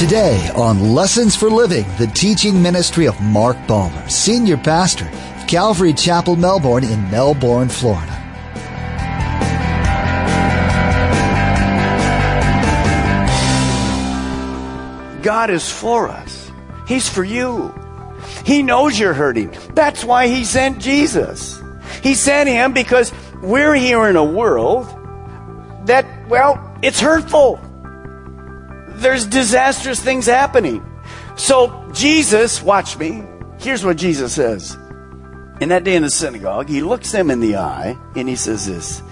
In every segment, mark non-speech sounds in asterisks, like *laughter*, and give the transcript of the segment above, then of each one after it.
Today on Lessons for Living, the teaching ministry of Mark Balmer, Senior Pastor of Calvary Chapel, Melbourne in Melbourne, Florida. God is for us. He's for you. He knows you're hurting. That's why He sent Jesus. He sent Him because we're here in a world that, well, it's hurtful. There's disastrous things happening. So, Jesus, watch me. Here's what Jesus says. In that day in the synagogue, he looks them in the eye and he says this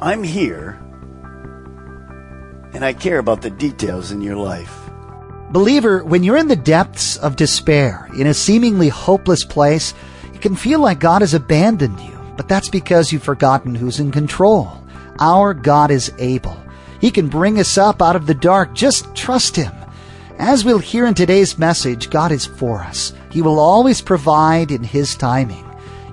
I'm here and I care about the details in your life. Believer, when you're in the depths of despair, in a seemingly hopeless place, it can feel like God has abandoned you, but that's because you've forgotten who's in control. Our God is able. He can bring us up out of the dark. Just trust Him. As we'll hear in today's message, God is for us. He will always provide in His timing.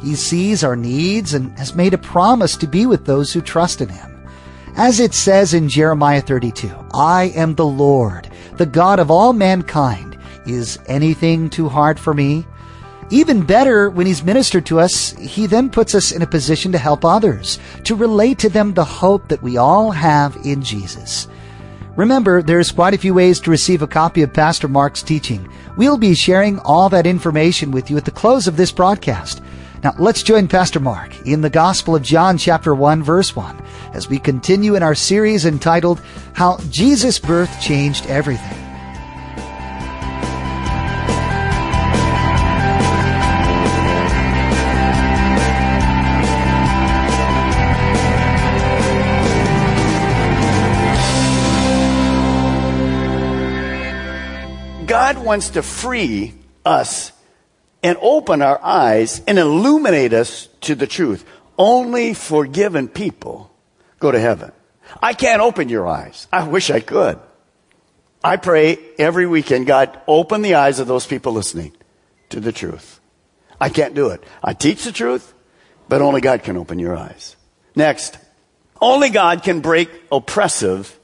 He sees our needs and has made a promise to be with those who trust in Him. As it says in Jeremiah 32, I am the Lord, the God of all mankind. Is anything too hard for me? Even better, when He's ministered to us, He then puts us in a position to help others, to relate to them the hope that we all have in Jesus. Remember, there's quite a few ways to receive a copy of Pastor Mark's teaching. We'll be sharing all that information with you at the close of this broadcast. Now, let's join Pastor Mark in the Gospel of John, chapter 1, verse 1, as we continue in our series entitled, How Jesus' Birth Changed Everything. Wants to free us and open our eyes and illuminate us to the truth. Only forgiven people go to heaven. I can't open your eyes. I wish I could. I pray every weekend, God, open the eyes of those people listening to the truth. I can't do it. I teach the truth, but only God can open your eyes. Next, only God can break oppressive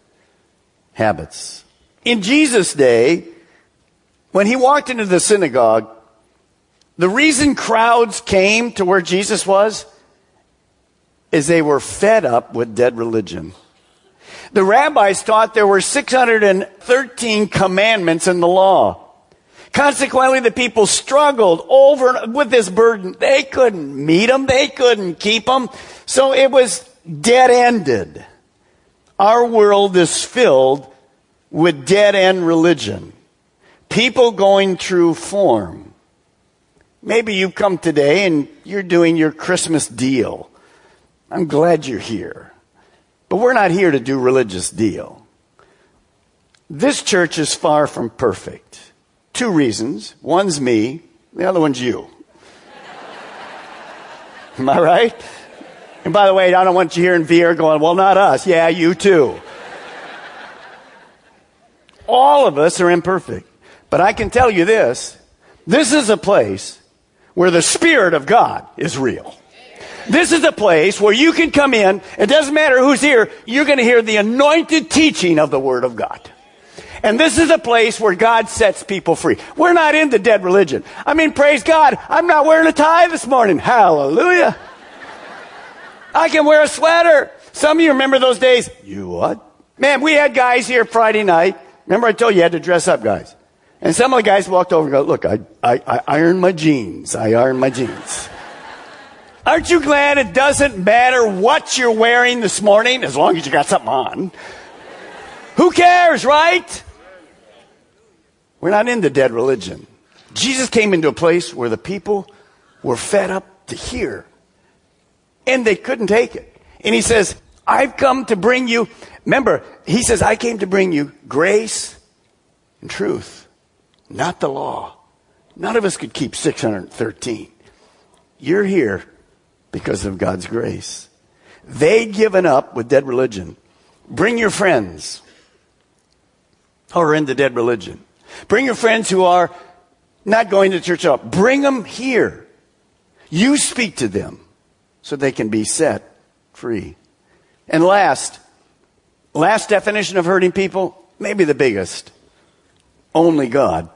habits. In Jesus' day, when he walked into the synagogue, the reason crowds came to where Jesus was is they were fed up with dead religion. The rabbis taught there were 613 commandments in the law. Consequently, the people struggled over with this burden. They couldn't meet them. They couldn't keep them. So it was dead ended. Our world is filled with dead end religion. People going through form. Maybe you come today and you're doing your Christmas deal. I'm glad you're here. But we're not here to do religious deal. This church is far from perfect. Two reasons. One's me, the other one's you. *laughs* Am I right? And by the way, I don't want you here in VR going, well, not us. Yeah, you too. All of us are imperfect. But I can tell you this this is a place where the Spirit of God is real. This is a place where you can come in, it doesn't matter who's here, you're going to hear the anointed teaching of the Word of God. And this is a place where God sets people free. We're not into dead religion. I mean, praise God, I'm not wearing a tie this morning. Hallelujah. I can wear a sweater. Some of you remember those days. You what? Man, we had guys here Friday night. Remember I told you you had to dress up, guys. And some of the guys walked over and go, look, I, I, I iron my jeans. I iron my jeans. Aren't you glad it doesn't matter what you're wearing this morning as long as you got something on? Who cares, right? We're not into dead religion. Jesus came into a place where the people were fed up to hear and they couldn't take it. And he says, I've come to bring you, remember, he says, I came to bring you grace and truth not the law. None of us could keep 613. You're here because of God's grace. They'd given up with dead religion. Bring your friends who are into dead religion. Bring your friends who are not going to church at all. Bring them here. You speak to them so they can be set free. And last, last definition of hurting people, maybe the biggest Only God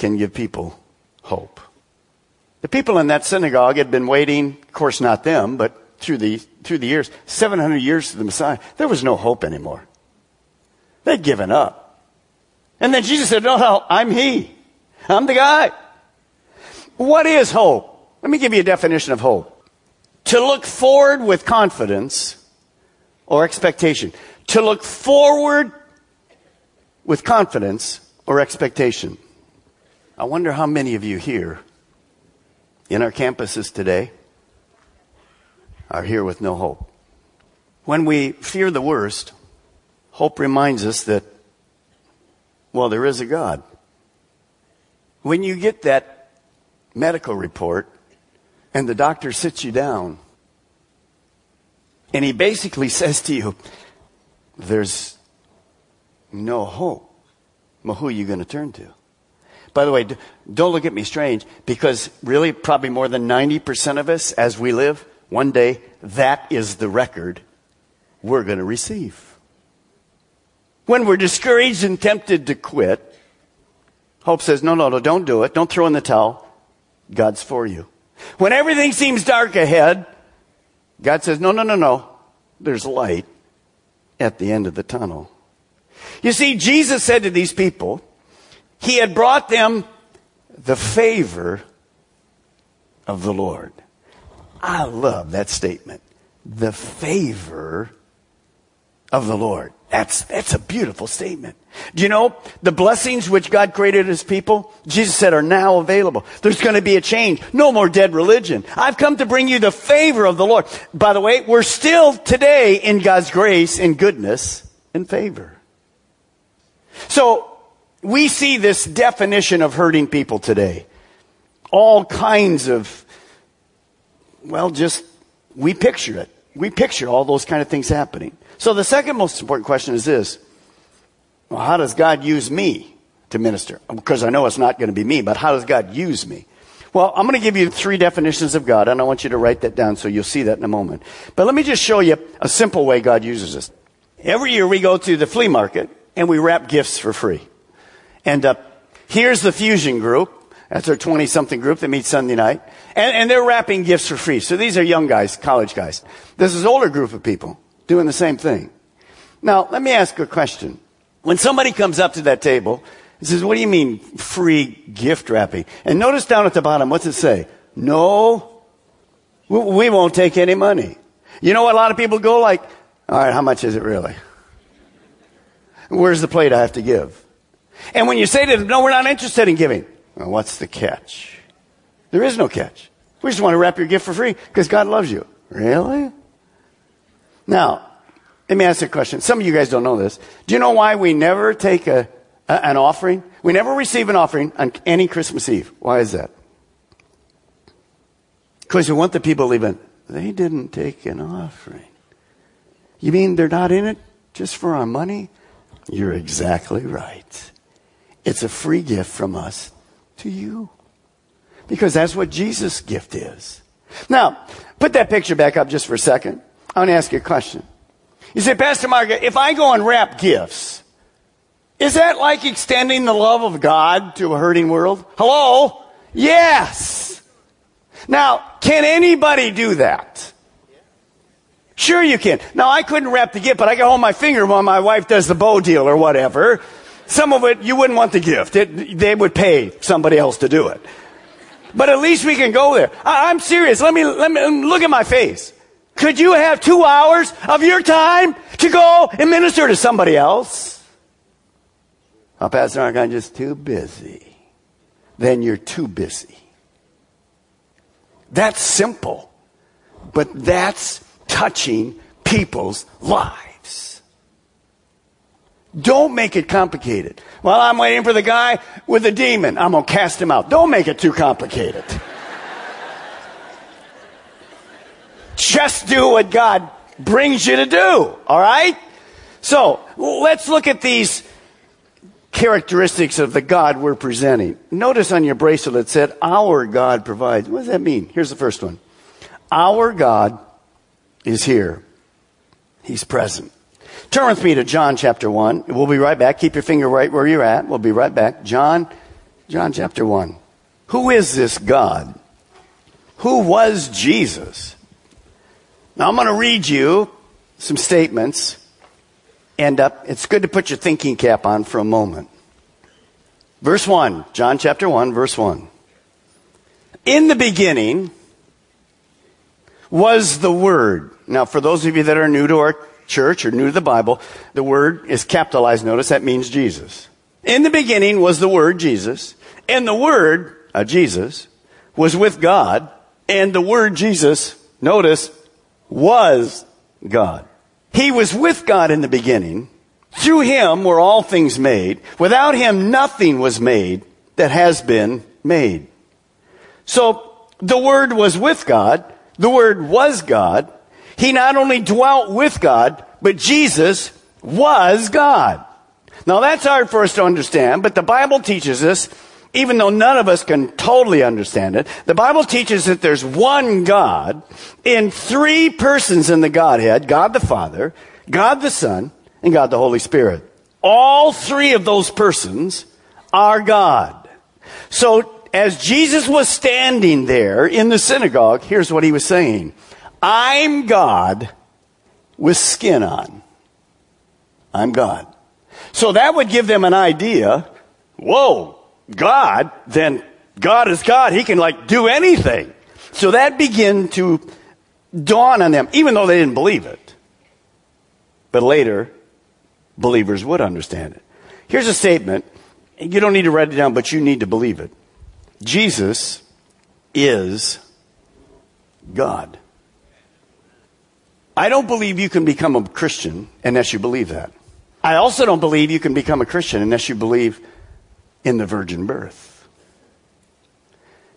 can give people hope. The people in that synagogue had been waiting, of course not them, but through the, through the years, 700 years to the Messiah. There was no hope anymore. They'd given up. And then Jesus said, no, no, I'm He. I'm the guy. What is hope? Let me give you a definition of hope. To look forward with confidence or expectation. To look forward with confidence or expectation. I wonder how many of you here in our campuses today are here with no hope. When we fear the worst, hope reminds us that, well, there is a God. When you get that medical report and the doctor sits you down and he basically *laughs* says to you, there's no hope. Well, who are you going to turn to? By the way, don't look at me strange because really probably more than 90% of us as we live, one day, that is the record we're going to receive. When we're discouraged and tempted to quit, hope says, no, no, no, don't do it. Don't throw in the towel. God's for you. When everything seems dark ahead, God says, no, no, no, no. There's light at the end of the tunnel. You see, Jesus said to these people, He had brought them the favor of the Lord. I love that statement. The favor of the Lord. That's, that's a beautiful statement. Do you know the blessings which God created his people? Jesus said are now available. There's going to be a change. No more dead religion. I've come to bring you the favor of the Lord. By the way, we're still today in God's grace and goodness and favor. So we see this definition of hurting people today. All kinds of, well, just, we picture it. We picture all those kind of things happening. So the second most important question is this. Well, how does God use me to minister? Because I know it's not going to be me, but how does God use me? Well, I'm going to give you three definitions of God, and I want you to write that down so you'll see that in a moment. But let me just show you a simple way God uses us. Every year we go to the flea market and we wrap gifts for free. And uh, here's the fusion group. That's our 20 something group that meets Sunday night. And, and they're wrapping gifts for free. So these are young guys, college guys. This is older group of people doing the same thing. Now, let me ask a question. When somebody comes up to that table and says, what do you mean free gift wrapping? And notice down at the bottom, what's it say? No, we won't take any money. You know what a lot of people go like, all right, how much is it really? Where's the plate I have to give? And when you say to them, no, we're not interested in giving. Well, what's the catch? There is no catch. We just want to wrap your gift for free because God loves you. Really? Now, let me ask you a question. Some of you guys don't know this. Do you know why we never take a, a, an offering? We never receive an offering on any Christmas Eve. Why is that? Because we want the people leaving. They didn't take an offering. You mean they're not in it just for our money? You're exactly right. It's a free gift from us to you. Because that's what Jesus' gift is. Now, put that picture back up just for a second. I want to ask you a question. You say, Pastor Mark, if I go and wrap gifts, is that like extending the love of God to a hurting world? Hello? Yes. Now, can anybody do that? Sure you can. Now, I couldn't wrap the gift, but I can hold my finger while my wife does the bow deal or whatever. Some of it, you wouldn't want the gift. It, they would pay somebody else to do it. But at least we can go there. I, I'm serious. Let me, let me, look at my face. Could you have two hours of your time to go and minister to somebody else? Oh, Pastor Mark, I'm just too busy. Then you're too busy. That's simple, but that's touching people's lives. Don't make it complicated. Well, I'm waiting for the guy with the demon. I'm going to cast him out. Don't make it too complicated. Just do what God brings you to do. All right? So let's look at these characteristics of the God we're presenting. Notice on your bracelet it said, Our God provides. What does that mean? Here's the first one. Our God is here. He's present. Turn with me to John chapter 1. We'll be right back. Keep your finger right where you're at. We'll be right back. John, John chapter 1. Who is this God? Who was Jesus? Now I'm going to read you some statements and uh, it's good to put your thinking cap on for a moment. Verse 1, John chapter 1, verse 1. In the beginning was the Word. Now, for those of you that are new to our church or new to the Bible, the Word is capitalized. Notice that means Jesus. In the beginning was the Word, Jesus, and the Word, uh, Jesus, was with God, and the Word, Jesus, notice, was God. He was with God in the beginning. Through him were all things made. Without him, nothing was made that has been made. So the Word was with God. The Word was God. He not only dwelt with God, but Jesus was God. Now that's hard for us to understand, but the Bible teaches us, even though none of us can totally understand it, the Bible teaches that there's one God in three persons in the Godhead, God the Father, God the Son, and God the Holy Spirit. All three of those persons are God. So as Jesus was standing there in the synagogue, here's what he was saying. I'm God with skin on. I'm God. So that would give them an idea. Whoa, God, then God is God. He can like do anything. So that began to dawn on them, even though they didn't believe it. But later, believers would understand it. Here's a statement. You don't need to write it down, but you need to believe it. Jesus is God. I don't believe you can become a Christian unless you believe that. I also don't believe you can become a Christian unless you believe in the virgin birth.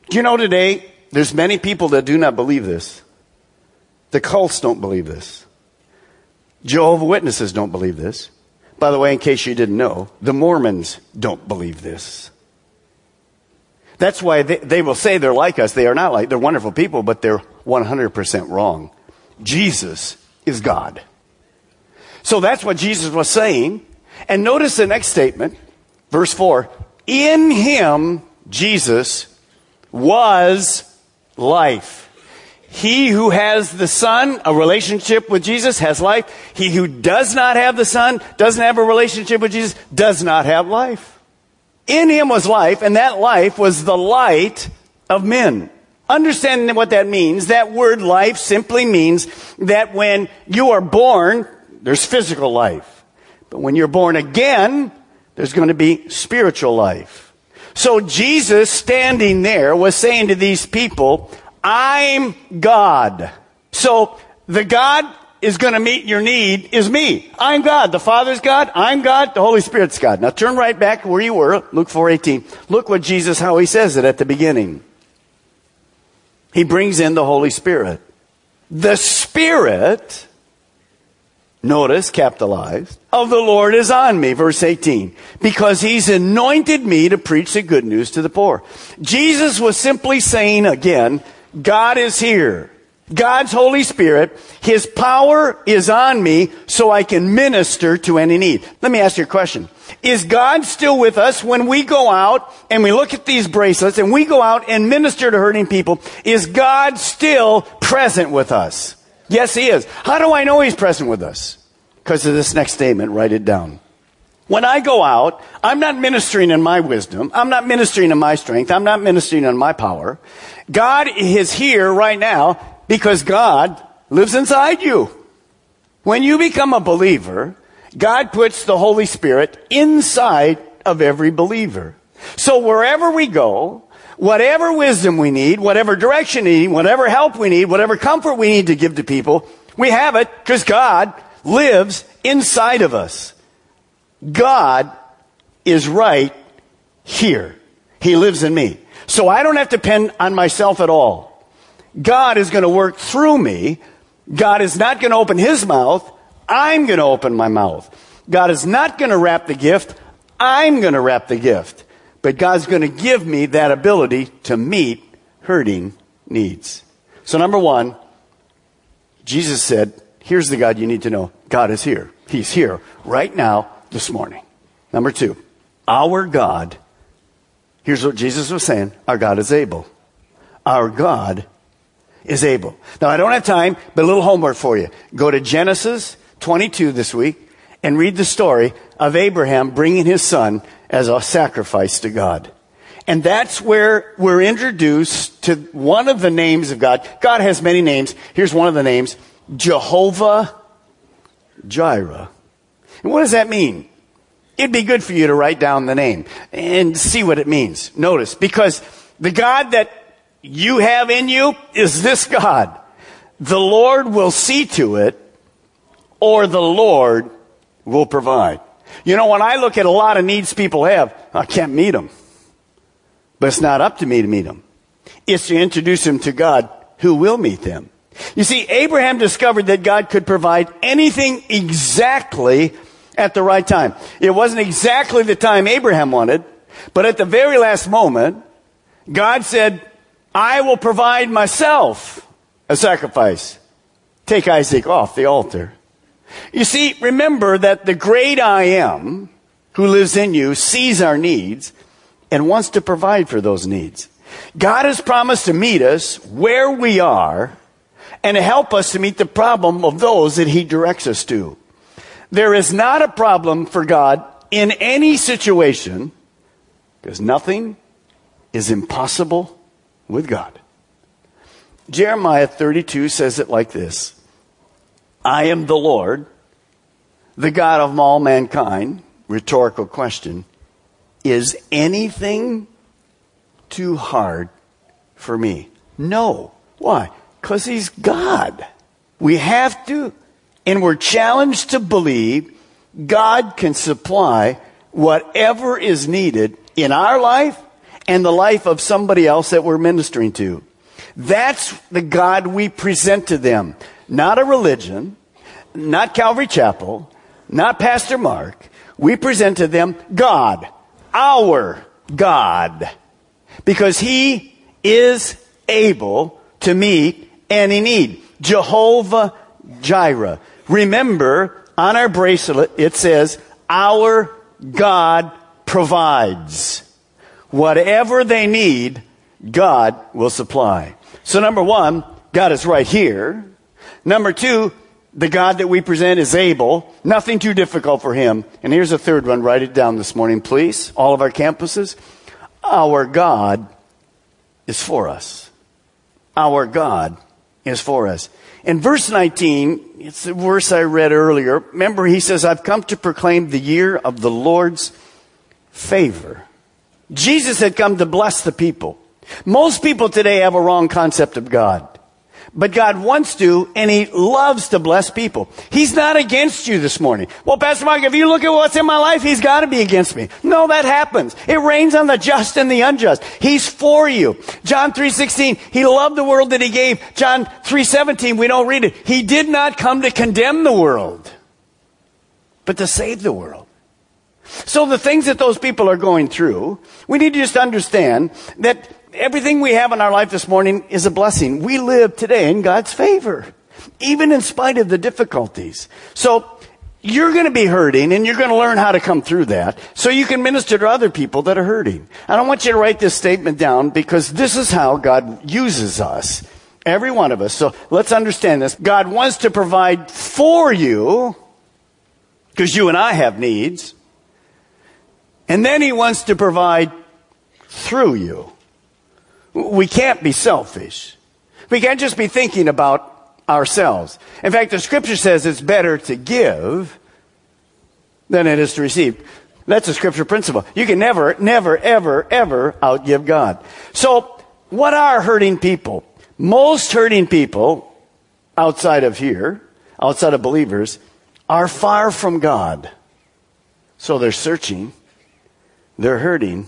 Do you know today there's many people that do not believe this? The cults don't believe this. Jehovah Witnesses don't believe this. By the way, in case you didn't know, the Mormons don't believe this. That's why they, they, will say they're like us. They are not like, they're wonderful people, but they're 100% wrong. Jesus is God. So that's what Jesus was saying. And notice the next statement, verse 4. In him, Jesus, was life. He who has the Son, a relationship with Jesus, has life. He who does not have the Son, doesn't have a relationship with Jesus, does not have life. In him was life, and that life was the light of men. Understanding what that means, that word life simply means that when you are born, there's physical life. But when you're born again, there's going to be spiritual life. So Jesus standing there was saying to these people, I'm God. So the God is going to meet your need is me. I'm God. The Father's God. I'm God. The Holy Spirit's God. Now turn right back where you were. Luke 4:18. Look what Jesus how he says it at the beginning. He brings in the Holy Spirit. The Spirit notice capitalized of the Lord is on me verse 18 because he's anointed me to preach the good news to the poor. Jesus was simply saying again God is here. God's Holy Spirit, His power is on me so I can minister to any need. Let me ask you a question. Is God still with us when we go out and we look at these bracelets and we go out and minister to hurting people? Is God still present with us? Yes, He is. How do I know He's present with us? Because of this next statement, write it down. When I go out, I'm not ministering in my wisdom. I'm not ministering in my strength. I'm not ministering in my power. God is here right now because God lives inside you. When you become a believer, God puts the Holy Spirit inside of every believer. So wherever we go, whatever wisdom we need, whatever direction we need, whatever help we need, whatever comfort we need to give to people, we have it because God lives inside of us. God is right here. He lives in me. So I don't have to depend on myself at all. God is going to work through me. God is not going to open his mouth. I'm going to open my mouth. God is not going to wrap the gift. I'm going to wrap the gift. But God's going to give me that ability to meet hurting needs. So number one, Jesus said, here's the God you need to know. God is here. He's here right now this morning. Number two, our God, here's what Jesus was saying our God is able. Our God is able. Now, I don't have time, but a little homework for you. Go to Genesis 22 this week and read the story of Abraham bringing his son as a sacrifice to God. And that's where we're introduced to one of the names of God. God has many names. Here's one of the names Jehovah Jireh. And what does that mean? It'd be good for you to write down the name and see what it means. Notice, because the God that you have in you is this God. The Lord will see to it, or the Lord will provide. You know, when I look at a lot of needs people have, I can't meet them. But it's not up to me to meet them. It's to introduce them to God who will meet them. You see, Abraham discovered that God could provide anything exactly at the right time. It wasn't exactly the time Abraham wanted, but at the very last moment, God said, I will provide myself a sacrifice. Take Isaac off the altar. You see, remember that the great I am who lives in you sees our needs and wants to provide for those needs. God has promised to meet us where we are and to help us to meet the problem of those that he directs us to. There is not a problem for God in any situation because nothing is impossible with God. Jeremiah 32 says it like this I am the Lord, the God of all mankind. Rhetorical question Is anything too hard for me? No. Why? Because He's God. We have to, and we're challenged to believe God can supply whatever is needed in our life and the life of somebody else that we're ministering to. That's the God we present to them. Not a religion, not Calvary Chapel, not Pastor Mark. We present to them God, our God, because He is able to meet any need. Jehovah Jireh. Remember, on our bracelet, it says, Our God provides. Whatever they need, God will supply. So number one, God is right here. Number two, the God that we present is able. Nothing too difficult for him. And here's a third one. Write it down this morning, please. All of our campuses. Our God is for us. Our God is for us. In verse 19, it's the verse I read earlier. Remember, he says, I've come to proclaim the year of the Lord's favor. Jesus had come to bless the people. Most people today have a wrong concept of God. But God wants to, and He loves to bless people. He's not against you this morning. Well, Pastor Mark, if you look at what's in my life, He's got to be against me. No, that happens. It rains on the just and the unjust. He's for you. John 3.16, He loved the world that He gave. John 3.17, we don't read it. He did not come to condemn the world, but to save the world. So the things that those people are going through, we need to just understand that everything we have in our life this morning is a blessing. We live today in God's favor, even in spite of the difficulties. So you're going to be hurting and you're going to learn how to come through that so you can minister to other people that are hurting. And I want you to write this statement down because this is how God uses us. Every one of us. So let's understand this. God wants to provide for you because you and I have needs. And then he wants to provide through you. We can't be selfish. We can't just be thinking about ourselves. In fact, the scripture says it's better to give than it is to receive. That's a scripture principle. You can never, never, ever, ever outgive God. So, what are hurting people? Most hurting people outside of here, outside of believers, are far from God. So they're searching they're hurting.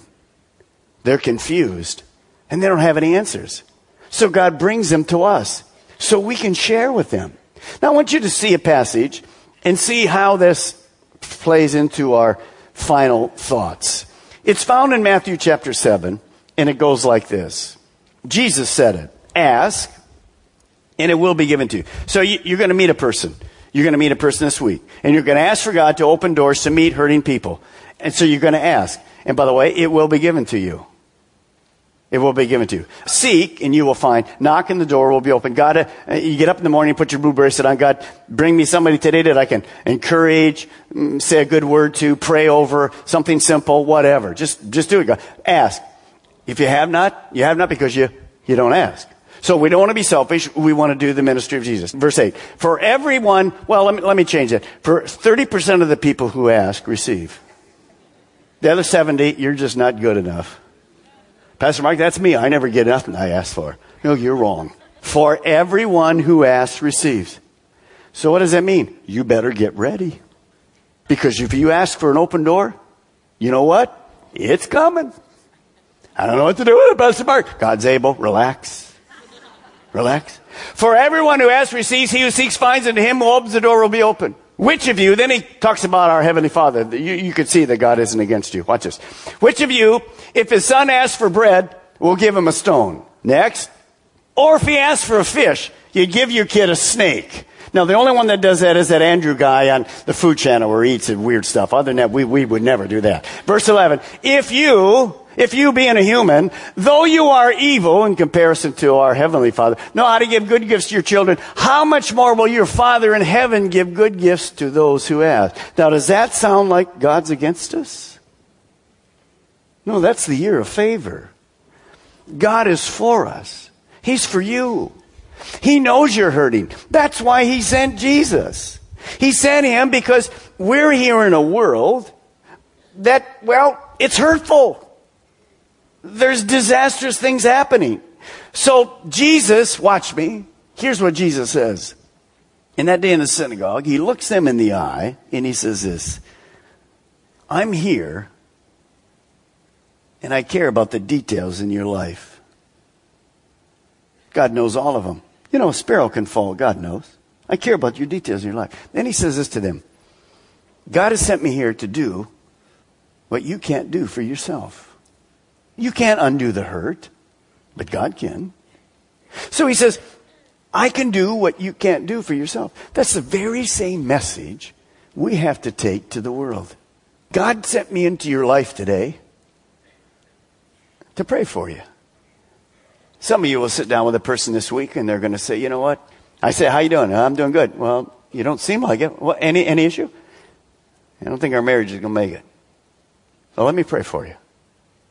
They're confused. And they don't have any answers. So God brings them to us so we can share with them. Now I want you to see a passage and see how this plays into our final thoughts. It's found in Matthew chapter 7 and it goes like this. Jesus said it. Ask and it will be given to you. So you, are going to meet a person. You're going to meet a person this week. And you're going to ask for God to open doors to meet hurting people. And so you're going to ask. And by the way, it will be given to you. It will be given to you. Seek and you will find. Knock and the door will be open. God, uh, you get up in the morning, put your blue bracelet on. God, bring me somebody today that I can encourage, mm, say a good word to, pray over, something simple, whatever. Just, just do it. God. Ask. If you have not, you have not because you, you don't ask. So we don't want to be selfish. We want to do the ministry of Jesus. Verse 8. For everyone, well, let me, let me change that. For 30% of the people who ask, receive. The other 70, you're just not good enough. Pastor Mark, that's me. I never get nothing I ask for. No, you're wrong. For everyone who asks receives. So what does that mean? You better get ready. Because if you ask for an open door, you know what? It's coming. I don't know what to do with it, Pastor Mark. God's able. Relax. Relax. For everyone who asks receives, he who seeks finds, and to him who opens the door will be open. Which of you, then he talks about our Heavenly Father. You, you can see that God isn't against you. Watch this. Which of you, if his son asks for bread, will give him a stone? Next. Or if he asks for a fish, you give your kid a snake. Now, the only one that does that is that Andrew guy on the food channel where he eats weird stuff. Other than that, we, we would never do that. Verse 11. If you, if you being a human, though you are evil in comparison to our heavenly father, know how to give good gifts to your children, how much more will your father in heaven give good gifts to those who ask? Now, does that sound like God's against us? No, that's the year of favor. God is for us. He's for you. He knows you're hurting. That's why he sent Jesus. He sent him because we're here in a world that, well, it's hurtful. There's disastrous things happening. So Jesus, watch me. Here's what Jesus says. In that day in the synagogue, he looks them in the eye and he says this I'm here and I care about the details in your life. God knows all of them. You know, a sparrow can fall. God knows. I care about your details in your life. Then he says this to them God has sent me here to do what you can't do for yourself. You can't undo the hurt, but God can. So he says, I can do what you can't do for yourself. That's the very same message we have to take to the world. God sent me into your life today to pray for you. Some of you will sit down with a person this week and they're going to say, you know what? I say, how you doing? I'm doing good. Well, you don't seem like it. Well, any, any issue? I don't think our marriage is going to make it. So let me pray for you.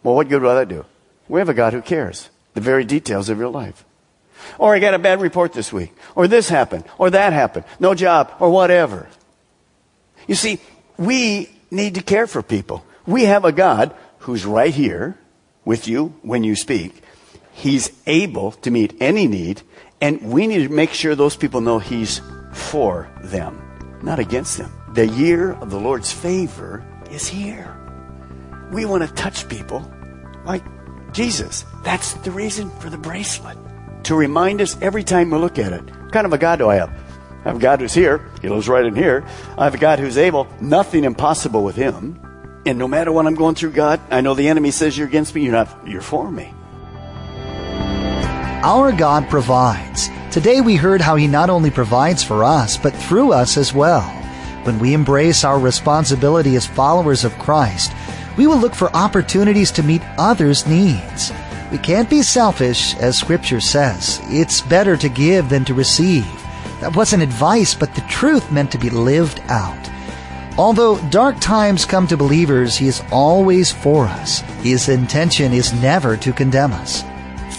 Well, what good will that do? We have a God who cares the very details of your life. Or I got a bad report this week. Or this happened. Or that happened. No job. Or whatever. You see, we need to care for people. We have a God who's right here with you when you speak. He's able to meet any need, and we need to make sure those people know He's for them, not against them. The year of the Lord's favor is here. We want to touch people like Jesus. That's the reason for the bracelet. To remind us every time we look at it. What kind of a God do I have? I have a God who's here. He lives right in here. I have a God who's able. Nothing impossible with him. And no matter what I'm going through, God, I know the enemy says you're against me. You're not. You're for me. Our God provides. Today we heard how He not only provides for us, but through us as well. When we embrace our responsibility as followers of Christ, we will look for opportunities to meet others' needs. We can't be selfish, as Scripture says. It's better to give than to receive. That wasn't advice, but the truth meant to be lived out. Although dark times come to believers, He is always for us. His intention is never to condemn us.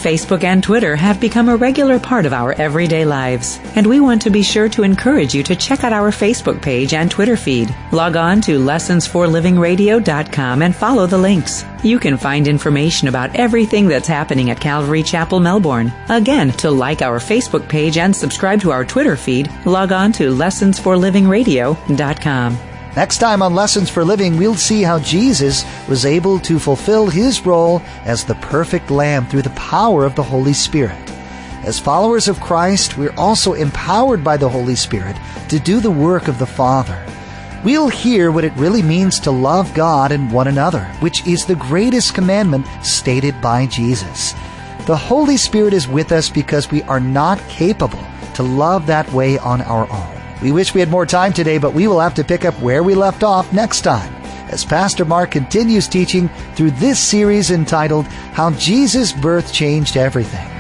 Facebook and Twitter have become a regular part of our everyday lives, and we want to be sure to encourage you to check out our Facebook page and Twitter feed. Log on to lessonsforlivingradio.com and follow the links. You can find information about everything that's happening at Calvary Chapel, Melbourne. Again, to like our Facebook page and subscribe to our Twitter feed, log on to lessonsforlivingradio.com. Next time on Lessons for Living, we'll see how Jesus was able to fulfill his role as the perfect Lamb through the power of the Holy Spirit. As followers of Christ, we're also empowered by the Holy Spirit to do the work of the Father. We'll hear what it really means to love God and one another, which is the greatest commandment stated by Jesus. The Holy Spirit is with us because we are not capable to love that way on our own. We wish we had more time today, but we will have to pick up where we left off next time as Pastor Mark continues teaching through this series entitled How Jesus' Birth Changed Everything.